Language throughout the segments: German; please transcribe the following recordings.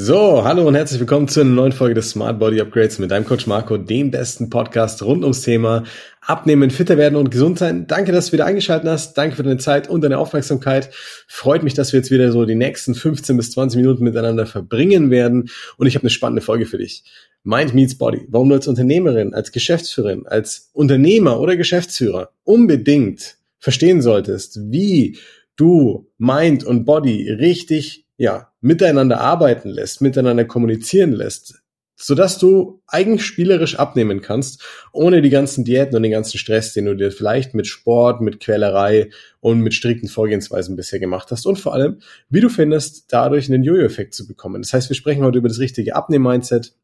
So, hallo und herzlich willkommen zu einer neuen Folge des Smart Body Upgrades mit deinem Coach Marco, dem besten Podcast rund ums Thema Abnehmen, fitter werden und gesund sein. Danke, dass du wieder eingeschaltet hast. Danke für deine Zeit und deine Aufmerksamkeit. Freut mich, dass wir jetzt wieder so die nächsten 15 bis 20 Minuten miteinander verbringen werden. Und ich habe eine spannende Folge für dich. Mind meets Body. Warum du als Unternehmerin, als Geschäftsführerin, als Unternehmer oder Geschäftsführer unbedingt verstehen solltest, wie du Mind und Body richtig ja, miteinander arbeiten lässt, miteinander kommunizieren lässt, sodass du eigentlich spielerisch abnehmen kannst, ohne die ganzen Diäten und den ganzen Stress, den du dir vielleicht mit Sport, mit Quälerei und mit strikten Vorgehensweisen bisher gemacht hast und vor allem, wie du findest, dadurch einen Jojo-Effekt zu bekommen. Das heißt, wir sprechen heute über das richtige Abnehm-Mindset,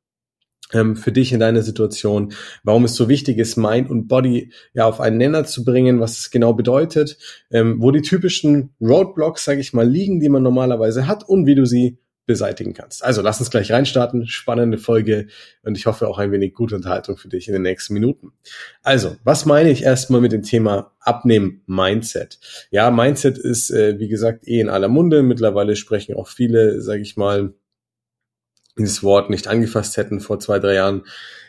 für dich in deiner Situation, warum es so wichtig ist, Mind und Body ja auf einen Nenner zu bringen, was es genau bedeutet, ähm, wo die typischen Roadblocks, sage ich mal, liegen, die man normalerweise hat und wie du sie beseitigen kannst. Also lass uns gleich reinstarten. Spannende Folge und ich hoffe auch ein wenig gute Unterhaltung für dich in den nächsten Minuten. Also, was meine ich erstmal mit dem Thema Abnehmen-Mindset? Ja, Mindset ist, äh, wie gesagt, eh in aller Munde. Mittlerweile sprechen auch viele, sage ich mal, dieses Wort nicht angefasst hätten vor zwei, drei Jahren,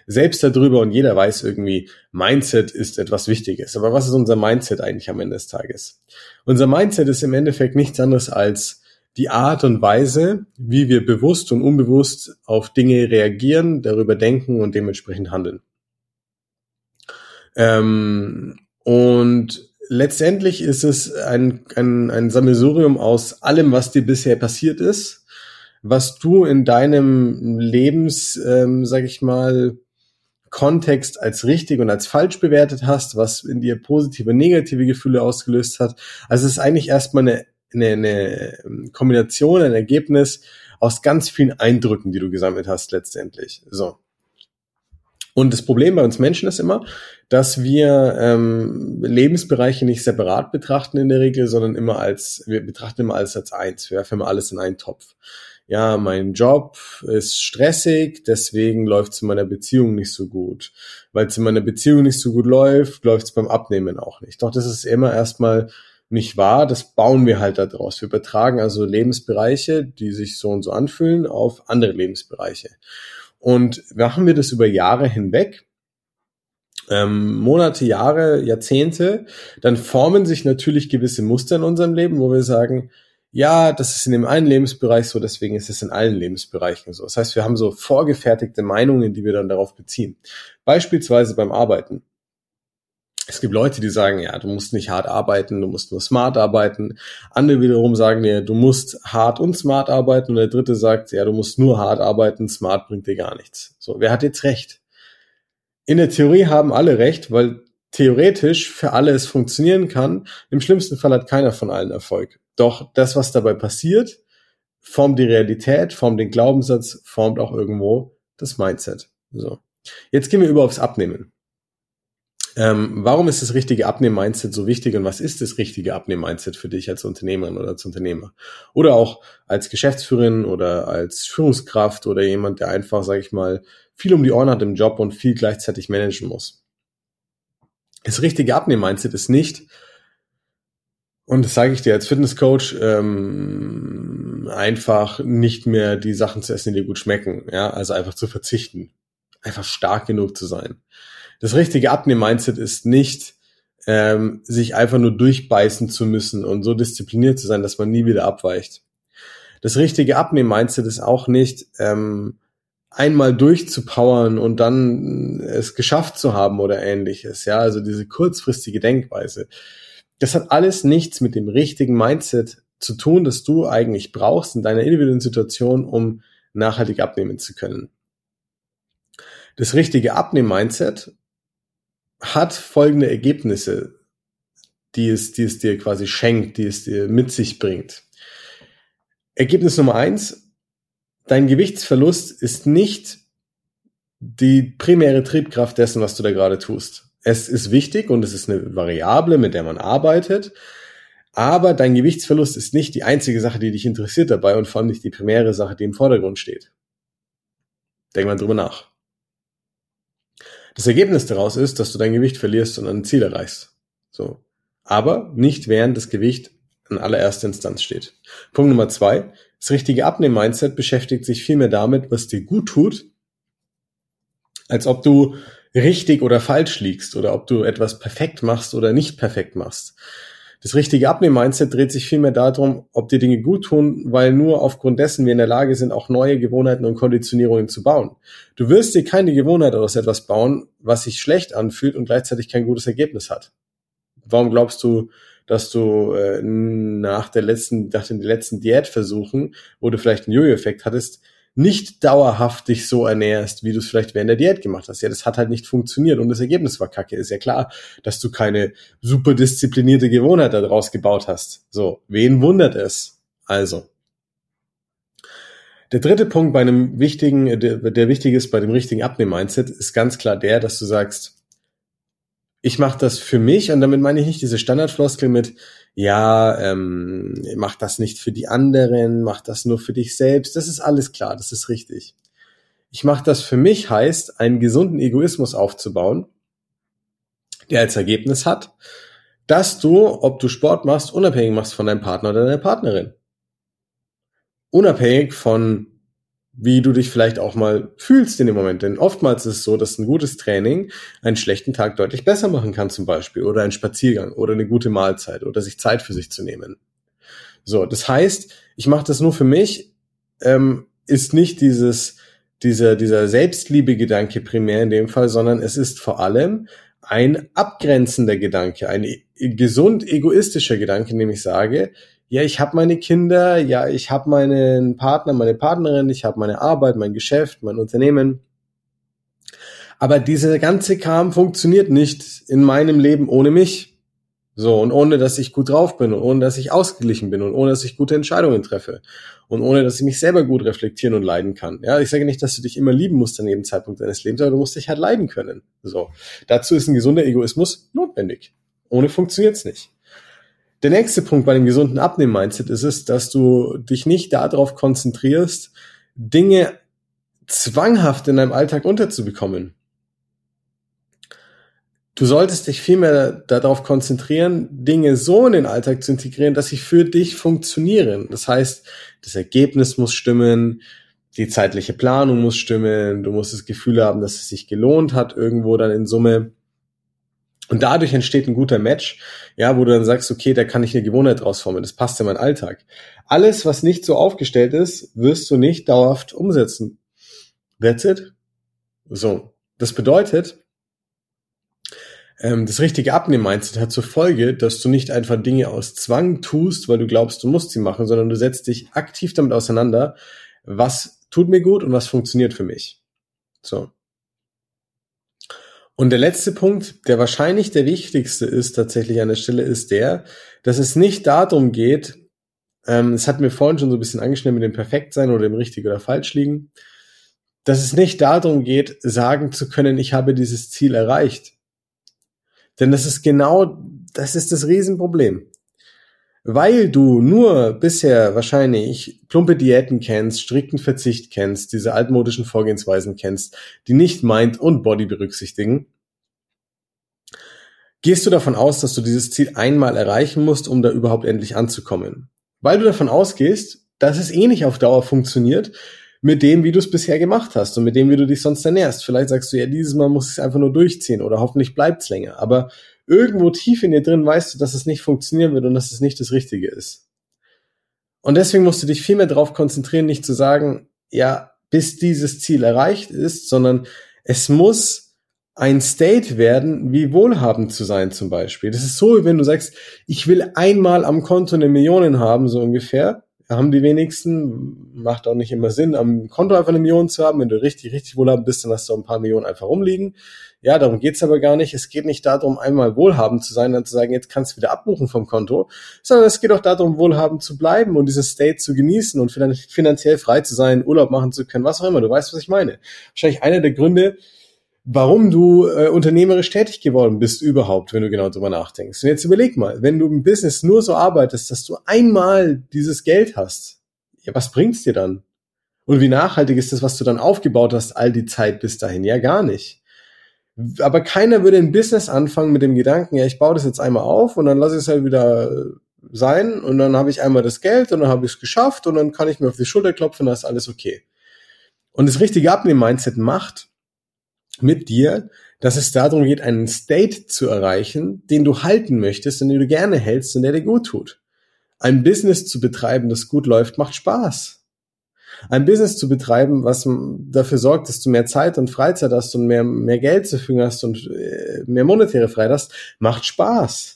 selbst darüber und jeder weiß irgendwie, Mindset ist etwas Wichtiges. Aber was ist unser Mindset eigentlich am Ende des Tages? Unser Mindset ist im Endeffekt nichts anderes als die Art und Weise, wie wir bewusst und unbewusst auf Dinge reagieren, darüber denken und dementsprechend handeln. Ähm, und letztendlich ist es ein, ein, ein Sammelsurium aus allem, was dir bisher passiert ist, was du in deinem Lebens, ähm, sag ich mal, Kontext als richtig und als falsch bewertet hast, was in dir positive, negative Gefühle ausgelöst hat. Also es ist eigentlich erstmal eine, eine, eine ähm, Kombination, ein Ergebnis aus ganz vielen Eindrücken, die du gesammelt hast letztendlich. So. Und das Problem bei uns Menschen ist immer, dass wir ähm, Lebensbereiche nicht separat betrachten in der Regel, sondern immer als, wir betrachten immer alles als eins. Wir werfen immer alles in einen Topf ja, mein Job ist stressig, deswegen läuft es in meiner Beziehung nicht so gut. Weil es in meiner Beziehung nicht so gut läuft, läuft es beim Abnehmen auch nicht. Doch das ist immer erstmal nicht wahr, das bauen wir halt daraus. Wir übertragen also Lebensbereiche, die sich so und so anfühlen, auf andere Lebensbereiche. Und machen wir das über Jahre hinweg, ähm, Monate, Jahre, Jahrzehnte, dann formen sich natürlich gewisse Muster in unserem Leben, wo wir sagen, ja, das ist in dem einen Lebensbereich so, deswegen ist es in allen Lebensbereichen so. Das heißt, wir haben so vorgefertigte Meinungen, die wir dann darauf beziehen. Beispielsweise beim Arbeiten. Es gibt Leute, die sagen, ja, du musst nicht hart arbeiten, du musst nur smart arbeiten. Andere wiederum sagen dir, du musst hart und smart arbeiten. Und der dritte sagt, ja, du musst nur hart arbeiten, smart bringt dir gar nichts. So, wer hat jetzt recht? In der Theorie haben alle recht, weil theoretisch für alle es funktionieren kann. Im schlimmsten Fall hat keiner von allen Erfolg. Doch das, was dabei passiert, formt die Realität, formt den Glaubenssatz, formt auch irgendwo das Mindset. So. Jetzt gehen wir über aufs Abnehmen. Ähm, warum ist das richtige Abnehmen-Mindset so wichtig und was ist das richtige Abnehmen-Mindset für dich als Unternehmerin oder als Unternehmer? Oder auch als Geschäftsführerin oder als Führungskraft oder jemand, der einfach, sage ich mal, viel um die Ohren hat im Job und viel gleichzeitig managen muss. Das richtige Abnehmen-Mindset ist nicht, und das sage ich dir als Fitnesscoach, ähm, einfach nicht mehr die Sachen zu essen, die dir gut schmecken. Ja, also einfach zu verzichten. Einfach stark genug zu sein. Das richtige Abnehmen-Mindset ist nicht, ähm, sich einfach nur durchbeißen zu müssen und so diszipliniert zu sein, dass man nie wieder abweicht. Das richtige Abnehmen-Mindset ist auch nicht, ähm, einmal durchzupowern und dann es geschafft zu haben oder ähnliches. Ja, also diese kurzfristige Denkweise das hat alles nichts mit dem richtigen Mindset zu tun, das du eigentlich brauchst in deiner individuellen Situation, um nachhaltig abnehmen zu können. Das richtige Abnehmen-Mindset hat folgende Ergebnisse, die es, die es dir quasi schenkt, die es dir mit sich bringt. Ergebnis Nummer eins, dein Gewichtsverlust ist nicht die primäre Triebkraft dessen, was du da gerade tust. Es ist wichtig und es ist eine Variable, mit der man arbeitet. Aber dein Gewichtsverlust ist nicht die einzige Sache, die dich interessiert dabei und vor allem nicht die primäre Sache, die im Vordergrund steht. Denk mal drüber nach. Das Ergebnis daraus ist, dass du dein Gewicht verlierst und ein Ziel erreichst. So. Aber nicht während das Gewicht in allererster Instanz steht. Punkt Nummer zwei. Das richtige Abnehmen-Mindset beschäftigt sich viel mehr damit, was dir gut tut, als ob du richtig oder falsch liegst oder ob du etwas perfekt machst oder nicht perfekt machst. Das richtige Abnehmen-Mindset dreht sich vielmehr darum, ob die Dinge gut tun, weil nur aufgrund dessen wir in der Lage sind, auch neue Gewohnheiten und Konditionierungen zu bauen. Du wirst dir keine Gewohnheit aus etwas bauen, was sich schlecht anfühlt und gleichzeitig kein gutes Ergebnis hat. Warum glaubst du, dass du äh, nach der letzten, nach den letzten Diätversuchen, wo du vielleicht einen Jojo-Effekt hattest, nicht dauerhaft dich so ernährst, wie du es vielleicht während der Diät gemacht hast. Ja, das hat halt nicht funktioniert und das Ergebnis war kacke. Ist ja klar, dass du keine super disziplinierte Gewohnheit daraus gebaut hast. So, wen wundert es? Also. Der dritte Punkt bei einem wichtigen, der, der wichtig ist bei dem richtigen Abnehmen-Mindset, ist ganz klar der, dass du sagst, ich mache das für mich und damit meine ich nicht diese Standardfloskel mit, ja, ähm, mach das nicht für die anderen, mach das nur für dich selbst. Das ist alles klar, das ist richtig. Ich mache das für mich heißt, einen gesunden Egoismus aufzubauen, der als Ergebnis hat, dass du, ob du Sport machst, unabhängig machst von deinem Partner oder deiner Partnerin. Unabhängig von wie du dich vielleicht auch mal fühlst in dem Moment. Denn oftmals ist es so, dass ein gutes Training einen schlechten Tag deutlich besser machen kann zum Beispiel oder ein Spaziergang oder eine gute Mahlzeit oder sich Zeit für sich zu nehmen. So, das heißt, ich mache das nur für mich, ähm, ist nicht dieses dieser dieser Selbstliebe-Gedanke primär in dem Fall, sondern es ist vor allem ein abgrenzender Gedanke, ein e-, gesund egoistischer Gedanke, indem ich sage, ja, ich habe meine Kinder, ja, ich habe meinen Partner, meine Partnerin, ich habe meine Arbeit, mein Geschäft, mein Unternehmen. Aber diese ganze Kram funktioniert nicht in meinem Leben ohne mich. So, und ohne dass ich gut drauf bin und ohne dass ich ausgeglichen bin und ohne dass ich gute Entscheidungen treffe und ohne dass ich mich selber gut reflektieren und leiden kann. Ja, ich sage nicht, dass du dich immer lieben musst an jedem Zeitpunkt deines Lebens, aber du musst dich halt leiden können. So. Dazu ist ein gesunder Egoismus notwendig. Ohne funktioniert's nicht. Der nächste Punkt bei dem gesunden Abnehmen-Mindset ist es, dass du dich nicht darauf konzentrierst, Dinge zwanghaft in deinem Alltag unterzubekommen. Du solltest dich vielmehr darauf konzentrieren, Dinge so in den Alltag zu integrieren, dass sie für dich funktionieren. Das heißt, das Ergebnis muss stimmen, die zeitliche Planung muss stimmen, du musst das Gefühl haben, dass es sich gelohnt hat, irgendwo dann in Summe. Und dadurch entsteht ein guter Match, ja, wo du dann sagst, okay, da kann ich eine Gewohnheit draus formen, das passt in meinen Alltag. Alles, was nicht so aufgestellt ist, wirst du nicht dauerhaft umsetzen. That's it. So. Das bedeutet, ähm, das richtige Abnehmen-Mindset hat zur Folge, dass du nicht einfach Dinge aus Zwang tust, weil du glaubst, du musst sie machen, sondern du setzt dich aktiv damit auseinander, was tut mir gut und was funktioniert für mich. So. Und der letzte Punkt, der wahrscheinlich der wichtigste ist tatsächlich an der Stelle, ist der, dass es nicht darum geht, ähm, es hat mir vorhin schon so ein bisschen angeschnitten mit dem Perfektsein oder dem richtig oder falsch liegen, dass es nicht darum geht, sagen zu können, ich habe dieses Ziel erreicht. Denn das ist genau, das ist das Riesenproblem. Weil du nur bisher wahrscheinlich plumpe Diäten kennst, strikten Verzicht kennst, diese altmodischen Vorgehensweisen kennst, die nicht Mind und Body berücksichtigen, gehst du davon aus, dass du dieses Ziel einmal erreichen musst, um da überhaupt endlich anzukommen. Weil du davon ausgehst, dass es eh nicht auf Dauer funktioniert, mit dem, wie du es bisher gemacht hast und mit dem, wie du dich sonst ernährst. Vielleicht sagst du ja, dieses Mal muss ich es einfach nur durchziehen oder hoffentlich bleibt es länger. Aber irgendwo tief in dir drin weißt du, dass es nicht funktionieren wird und dass es nicht das Richtige ist. Und deswegen musst du dich viel mehr darauf konzentrieren, nicht zu sagen, ja, bis dieses Ziel erreicht ist, sondern es muss ein State werden, wie wohlhabend zu sein zum Beispiel. Das ist so, wenn du sagst, ich will einmal am Konto eine Million haben, so ungefähr, haben die wenigsten, macht auch nicht immer Sinn, am Konto einfach eine Million zu haben. Wenn du richtig, richtig wohlhabend bist, dann hast du ein paar Millionen einfach rumliegen. Ja, darum geht's aber gar nicht. Es geht nicht darum, einmal wohlhabend zu sein, dann zu sagen, jetzt kannst du wieder abbuchen vom Konto, sondern es geht auch darum, wohlhabend zu bleiben und dieses State zu genießen und finanziell frei zu sein, Urlaub machen zu können, was auch immer. Du weißt, was ich meine. Wahrscheinlich einer der Gründe, warum du äh, unternehmerisch tätig geworden bist überhaupt, wenn du genau drüber nachdenkst. Und jetzt überleg mal, wenn du im Business nur so arbeitest, dass du einmal dieses Geld hast, ja, was bringt's dir dann? Und wie nachhaltig ist das, was du dann aufgebaut hast, all die Zeit bis dahin? Ja, gar nicht. Aber keiner würde ein Business anfangen mit dem Gedanken, ja, ich baue das jetzt einmal auf und dann lasse ich es halt wieder sein und dann habe ich einmal das Geld und dann habe ich es geschafft und dann kann ich mir auf die Schulter klopfen, dann ist alles okay. Und das richtige Abnehmen-Mindset macht mit dir, dass es darum geht, einen State zu erreichen, den du halten möchtest und den du gerne hältst und der dir gut tut. Ein Business zu betreiben, das gut läuft, macht Spaß. Ein Business zu betreiben, was dafür sorgt, dass du mehr Zeit und Freizeit hast und mehr, mehr Geld zur Verfügung hast und äh, mehr monetäre Freiheit hast, macht Spaß.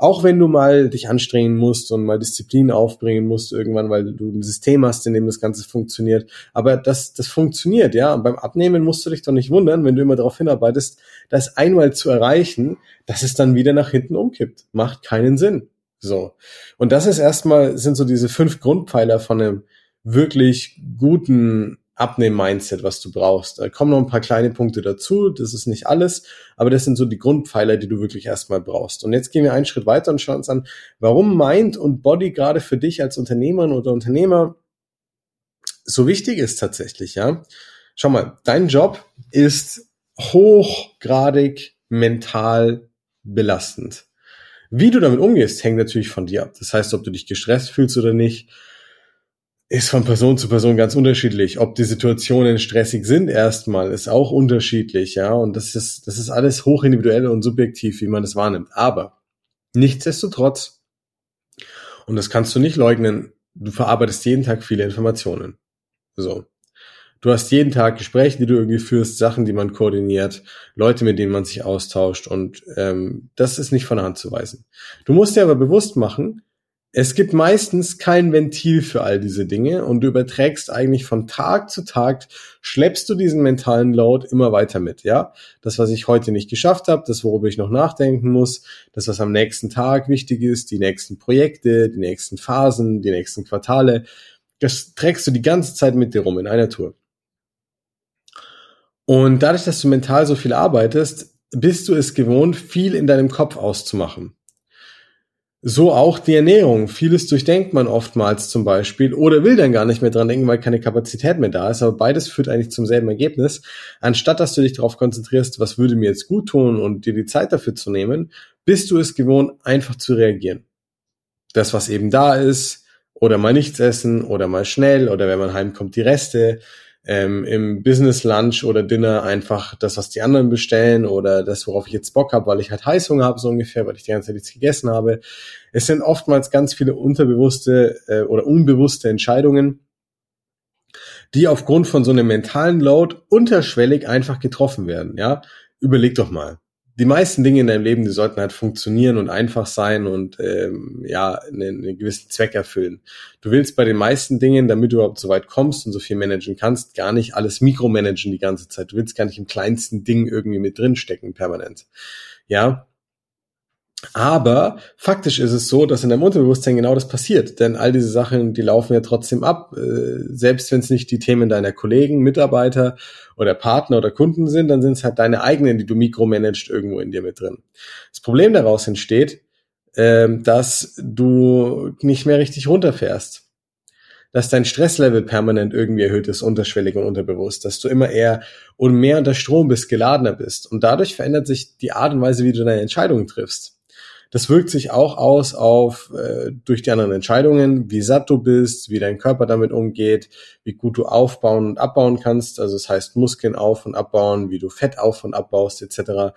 Auch wenn du mal dich anstrengen musst und mal Disziplin aufbringen musst irgendwann, weil du ein System hast, in dem das Ganze funktioniert. Aber das, das funktioniert, ja. Und beim Abnehmen musst du dich doch nicht wundern, wenn du immer darauf hinarbeitest, das einmal zu erreichen, dass es dann wieder nach hinten umkippt. Macht keinen Sinn. So. Und das ist erstmal, sind so diese fünf Grundpfeiler von einem wirklich guten Abnehmen-Mindset, was du brauchst. Da kommen noch ein paar kleine Punkte dazu, das ist nicht alles, aber das sind so die Grundpfeiler, die du wirklich erstmal brauchst. Und jetzt gehen wir einen Schritt weiter und schauen uns an, warum Mind und Body gerade für dich als Unternehmerin oder Unternehmer so wichtig ist tatsächlich, ja. Schau mal, dein Job ist hochgradig mental belastend. Wie du damit umgehst, hängt natürlich von dir ab. Das heißt, ob du dich gestresst fühlst oder nicht, ist von Person zu Person ganz unterschiedlich. Ob die Situationen stressig sind erstmal, ist auch unterschiedlich, ja. Und das ist, das ist alles hochindividuell und subjektiv, wie man es wahrnimmt. Aber nichtsdestotrotz, und das kannst du nicht leugnen, du verarbeitest jeden Tag viele Informationen. So. Du hast jeden Tag Gespräche, die du irgendwie führst, Sachen, die man koordiniert, Leute, mit denen man sich austauscht und ähm, das ist nicht von der Hand zu weisen. Du musst dir aber bewusst machen, es gibt meistens kein Ventil für all diese Dinge und du überträgst eigentlich von Tag zu Tag, schleppst du diesen mentalen Load immer weiter mit, ja? Das, was ich heute nicht geschafft habe, das, worüber ich noch nachdenken muss, das, was am nächsten Tag wichtig ist, die nächsten Projekte, die nächsten Phasen, die nächsten Quartale, das trägst du die ganze Zeit mit dir rum in einer Tour. Und dadurch, dass du mental so viel arbeitest, bist du es gewohnt, viel in deinem Kopf auszumachen. So auch die Ernährung. Vieles durchdenkt man oftmals zum Beispiel oder will dann gar nicht mehr dran denken, weil keine Kapazität mehr da ist. Aber beides führt eigentlich zum selben Ergebnis. Anstatt dass du dich darauf konzentrierst, was würde mir jetzt gut tun und dir die Zeit dafür zu nehmen, bist du es gewohnt, einfach zu reagieren. Das, was eben da ist, oder mal nichts essen oder mal schnell oder wenn man heimkommt, die Reste ähm, im Business Lunch oder Dinner einfach das, was die anderen bestellen oder das, worauf ich jetzt Bock habe, weil ich halt Heißhunger habe, so ungefähr, weil ich die ganze Zeit nichts gegessen habe. Es sind oftmals ganz viele unterbewusste äh, oder unbewusste Entscheidungen, die aufgrund von so einem mentalen Load unterschwellig einfach getroffen werden. Ja, überleg doch mal die meisten Dinge in deinem Leben, die sollten halt funktionieren und einfach sein und ähm, ja, einen, einen gewissen Zweck erfüllen. Du willst bei den meisten Dingen, damit du überhaupt so weit kommst und so viel managen kannst, gar nicht alles mikromanagen die ganze Zeit. Du willst gar nicht im kleinsten Ding irgendwie mit drinstecken, permanent. Ja, aber faktisch ist es so, dass in deinem Unterbewusstsein genau das passiert. Denn all diese Sachen, die laufen ja trotzdem ab. Äh, selbst wenn es nicht die Themen deiner Kollegen, Mitarbeiter oder Partner oder Kunden sind, dann sind es halt deine eigenen, die du mikromanagst irgendwo in dir mit drin. Das Problem daraus entsteht, ähm, dass du nicht mehr richtig runterfährst. Dass dein Stresslevel permanent irgendwie erhöht ist, unterschwellig und unterbewusst. Dass du immer eher und mehr unter Strom bist, geladener bist. Und dadurch verändert sich die Art und Weise, wie du deine Entscheidungen triffst. Das wirkt sich auch aus auf äh, durch die anderen Entscheidungen, wie satt du bist, wie dein Körper damit umgeht, wie gut du aufbauen und abbauen kannst. Also das heißt Muskeln auf und abbauen, wie du Fett auf und abbaust etc.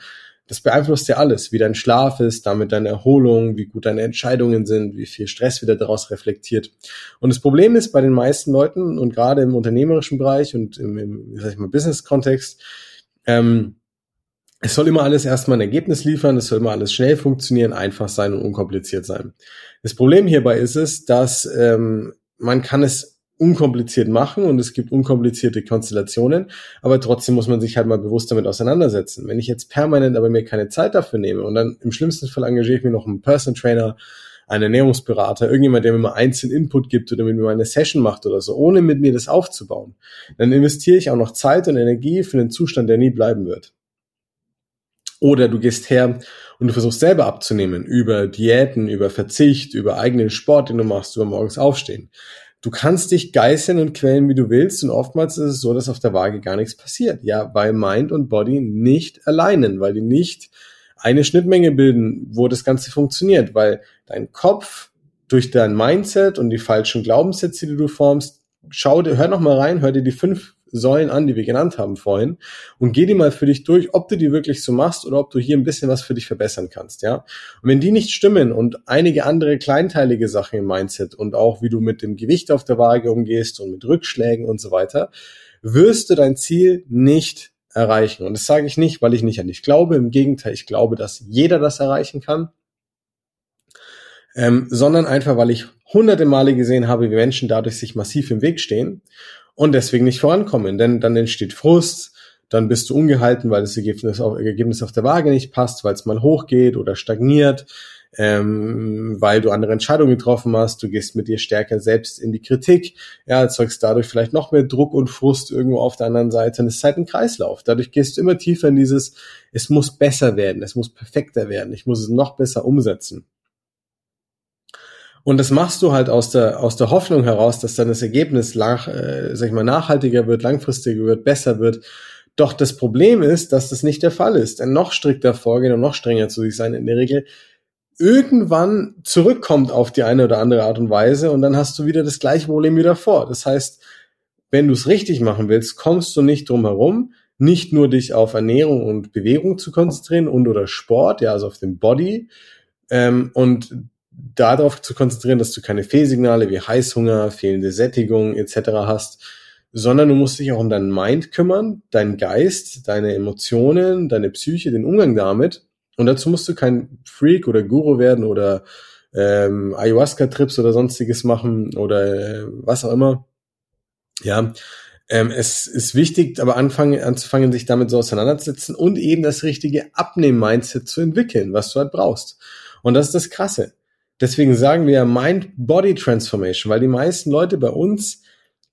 Das beeinflusst ja alles, wie dein Schlaf ist, damit deine Erholung, wie gut deine Entscheidungen sind, wie viel Stress wieder daraus reflektiert. Und das Problem ist bei den meisten Leuten und gerade im unternehmerischen Bereich und im, im sag ich mal, Business-Kontext, ähm, es soll immer alles erstmal ein Ergebnis liefern, es soll immer alles schnell funktionieren, einfach sein und unkompliziert sein. Das Problem hierbei ist es, dass ähm, man kann es unkompliziert machen und es gibt unkomplizierte Konstellationen, aber trotzdem muss man sich halt mal bewusst damit auseinandersetzen. Wenn ich jetzt permanent aber mir keine Zeit dafür nehme und dann im schlimmsten Fall engagiere ich mir noch einen Person Trainer, einen Ernährungsberater, irgendjemand, der mir mal einzelnen Input gibt oder mit mir mal eine Session macht oder so, ohne mit mir das aufzubauen, dann investiere ich auch noch Zeit und Energie für einen Zustand, der nie bleiben wird. Oder du gehst her und du versuchst selber abzunehmen über Diäten, über Verzicht, über eigenen Sport, den du machst, über morgens aufstehen. Du kannst dich geißeln und quälen, wie du willst, und oftmals ist es so, dass auf der Waage gar nichts passiert. Ja, weil Mind und Body nicht alleinen, weil die nicht eine Schnittmenge bilden, wo das Ganze funktioniert, weil dein Kopf durch dein Mindset und die falschen Glaubenssätze, die du formst, schau dir, hör noch mal rein, hör dir die fünf Säulen an, die wir genannt haben vorhin, und geh die mal für dich durch, ob du die wirklich so machst oder ob du hier ein bisschen was für dich verbessern kannst, ja. Und wenn die nicht stimmen und einige andere kleinteilige Sachen im Mindset und auch wie du mit dem Gewicht auf der Waage umgehst und mit Rückschlägen und so weiter, wirst du dein Ziel nicht erreichen. Und das sage ich nicht, weil ich nicht an dich glaube. Im Gegenteil, ich glaube, dass jeder das erreichen kann. Ähm, sondern einfach, weil ich hunderte Male gesehen habe, wie Menschen dadurch sich massiv im Weg stehen und deswegen nicht vorankommen. Denn dann entsteht Frust, dann bist du ungehalten, weil das Ergebnis auf, Ergebnis auf der Waage nicht passt, weil es mal hochgeht oder stagniert, ähm, weil du andere Entscheidungen getroffen hast, du gehst mit dir stärker selbst in die Kritik, ja, erzeugst dadurch vielleicht noch mehr Druck und Frust irgendwo auf der anderen Seite und es ist halt ein Kreislauf. Dadurch gehst du immer tiefer in dieses, es muss besser werden, es muss perfekter werden, ich muss es noch besser umsetzen. Und das machst du halt aus der, aus der Hoffnung heraus, dass dann das Ergebnis lang, äh, sag ich mal, nachhaltiger wird, langfristiger wird, besser wird. Doch das Problem ist, dass das nicht der Fall ist. Denn noch strikter vorgehen und noch strenger zu sich sein in der Regel irgendwann zurückkommt auf die eine oder andere Art und Weise und dann hast du wieder das gleiche Problem wieder vor. Das heißt, wenn du es richtig machen willst, kommst du nicht drum herum, nicht nur dich auf Ernährung und Bewegung zu konzentrieren und oder Sport, ja, also auf den Body, ähm, und darauf zu konzentrieren, dass du keine Fehlsignale wie Heißhunger, fehlende Sättigung etc. hast, sondern du musst dich auch um deinen Mind kümmern, deinen Geist, deine Emotionen, deine Psyche, den Umgang damit. Und dazu musst du kein Freak oder Guru werden oder ähm, Ayahuasca-Trips oder sonstiges machen oder äh, was auch immer. Ja, ähm, es ist wichtig, aber anfangen, anzufangen, sich damit so auseinanderzusetzen und eben das richtige Abnehmen-Mindset zu entwickeln, was du halt brauchst. Und das ist das Krasse. Deswegen sagen wir Mind-Body-Transformation, weil die meisten Leute bei uns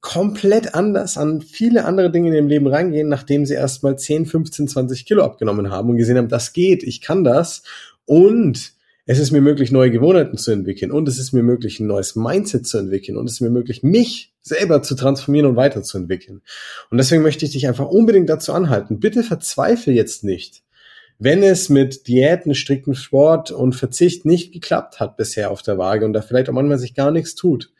komplett anders an viele andere Dinge in ihrem Leben reingehen, nachdem sie erstmal 10, 15, 20 Kilo abgenommen haben und gesehen haben, das geht, ich kann das und es ist mir möglich, neue Gewohnheiten zu entwickeln und es ist mir möglich, ein neues Mindset zu entwickeln und es ist mir möglich, mich selber zu transformieren und weiterzuentwickeln. Und deswegen möchte ich dich einfach unbedingt dazu anhalten. Bitte verzweifle jetzt nicht wenn es mit Diäten, strikten Sport und Verzicht nicht geklappt hat bisher auf der Waage und da vielleicht auch manchmal sich gar nichts tut,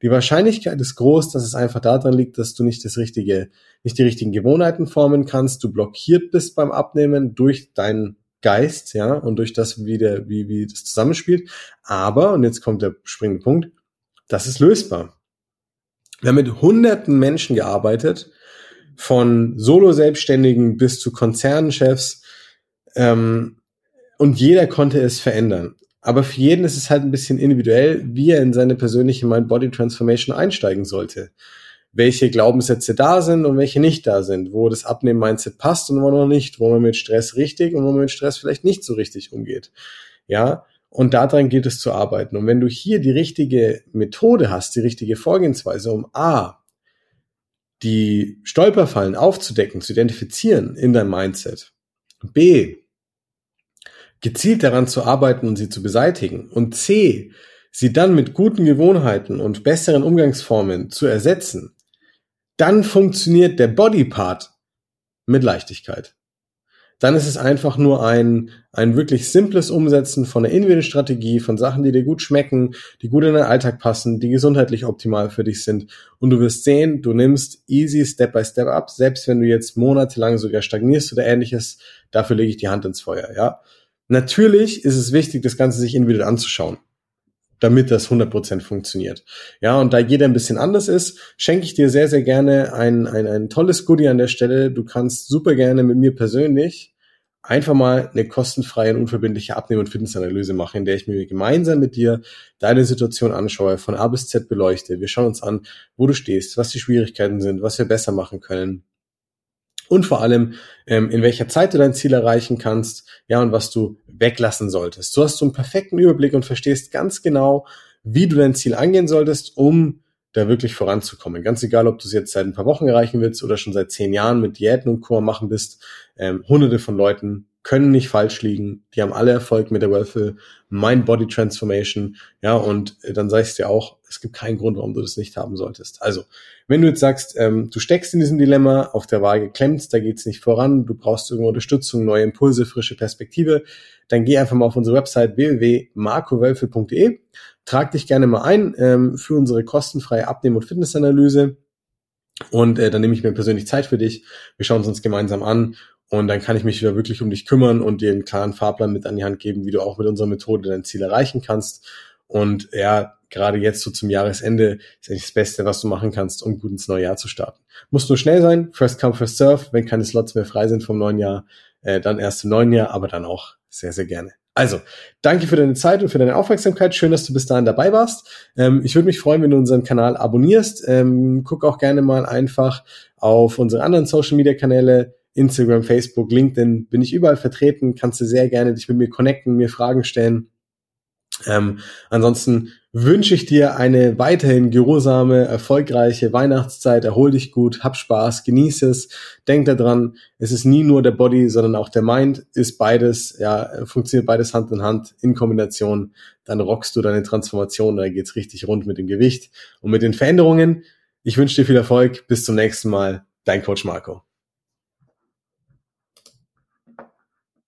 die Wahrscheinlichkeit ist groß, dass es einfach daran liegt, dass du nicht das richtige, nicht die richtigen Gewohnheiten formen kannst, du blockiert bist beim Abnehmen durch deinen Geist, ja, und durch das, wie der, wie, wie das zusammenspielt. Aber, und jetzt kommt der springende Punkt, das ist lösbar. Wir haben mit hunderten Menschen gearbeitet, von Solo-Selbstständigen bis zu Konzernchefs, ähm, und jeder konnte es verändern. Aber für jeden ist es halt ein bisschen individuell, wie er in seine persönliche Mind-Body-Transformation einsteigen sollte. Welche Glaubenssätze da sind und welche nicht da sind, wo das Abnehmen-Mindset passt und wo noch nicht, wo man mit Stress richtig und wo man mit Stress vielleicht nicht so richtig umgeht. Ja, und daran gilt es zu arbeiten. Und wenn du hier die richtige Methode hast, die richtige Vorgehensweise, um A, die Stolperfallen aufzudecken, zu identifizieren in deinem Mindset, B, gezielt daran zu arbeiten und sie zu beseitigen und C, sie dann mit guten Gewohnheiten und besseren Umgangsformen zu ersetzen, dann funktioniert der Bodypart mit Leichtigkeit. Dann ist es einfach nur ein, ein wirklich simples Umsetzen von einer individuellen Strategie, von Sachen, die dir gut schmecken, die gut in deinen Alltag passen, die gesundheitlich optimal für dich sind. Und du wirst sehen, du nimmst easy Step by Step ab, selbst wenn du jetzt monatelang sogar stagnierst oder ähnliches, dafür lege ich die Hand ins Feuer, ja. Natürlich ist es wichtig, das Ganze sich individuell anzuschauen, damit das 100% funktioniert. Ja, und da jeder ein bisschen anders ist, schenke ich dir sehr, sehr gerne ein, ein, ein tolles Goodie an der Stelle. Du kannst super gerne mit mir persönlich einfach mal eine kostenfreie und unverbindliche Abnehmen- und Fitnessanalyse machen, in der ich mir gemeinsam mit dir deine Situation anschaue, von A bis Z beleuchte. Wir schauen uns an, wo du stehst, was die Schwierigkeiten sind, was wir besser machen können und vor allem, ähm, in welcher Zeit du dein Ziel erreichen kannst, ja, und was du weglassen solltest. So hast du einen perfekten Überblick und verstehst ganz genau, wie du dein Ziel angehen solltest, um da wirklich voranzukommen. Ganz egal, ob du es jetzt seit ein paar Wochen erreichen willst oder schon seit zehn Jahren mit Diäten und Co. machen bist, ähm, hunderte von Leuten können nicht falsch liegen. Die haben alle Erfolg mit der Willful Mind Body Transformation. Ja, und äh, dann sag ich dir auch, Es gibt keinen Grund, warum du das nicht haben solltest. Also, wenn du jetzt sagst, ähm, du steckst in diesem Dilemma, auf der Waage klemmt, da geht's nicht voran, du brauchst irgendwo Unterstützung, neue Impulse, frische Perspektive, dann geh einfach mal auf unsere Website www.markowölfe.de, trag dich gerne mal ein ähm, für unsere kostenfreie Abnehmen- und Fitnessanalyse und äh, dann nehme ich mir persönlich Zeit für dich. Wir schauen es uns gemeinsam an und dann kann ich mich wieder wirklich um dich kümmern und dir einen klaren Fahrplan mit an die Hand geben, wie du auch mit unserer Methode dein Ziel erreichen kannst. Und ja, gerade jetzt so zum Jahresende ist eigentlich das Beste, was du machen kannst, um gut ins neue Jahr zu starten. Muss nur schnell sein, first come, first serve. Wenn keine Slots mehr frei sind vom neuen Jahr, äh, dann erst im neuen Jahr, aber dann auch sehr, sehr gerne. Also, danke für deine Zeit und für deine Aufmerksamkeit. Schön, dass du bis dahin dabei warst. Ähm, ich würde mich freuen, wenn du unseren Kanal abonnierst. Ähm, guck auch gerne mal einfach auf unsere anderen Social-Media-Kanäle, Instagram, Facebook, LinkedIn, bin ich überall vertreten. Kannst du sehr gerne dich mit mir connecten, mir Fragen stellen. Ähm, ansonsten wünsche ich dir eine weiterhin geruhsame, erfolgreiche Weihnachtszeit. Erhol dich gut, hab Spaß, genieße es. Denk daran, es ist nie nur der Body, sondern auch der Mind. Ist beides, ja, funktioniert beides Hand in Hand in Kombination. Dann rockst du deine Transformation, da geht's richtig rund mit dem Gewicht und mit den Veränderungen. Ich wünsche dir viel Erfolg. Bis zum nächsten Mal. Dein Coach Marco.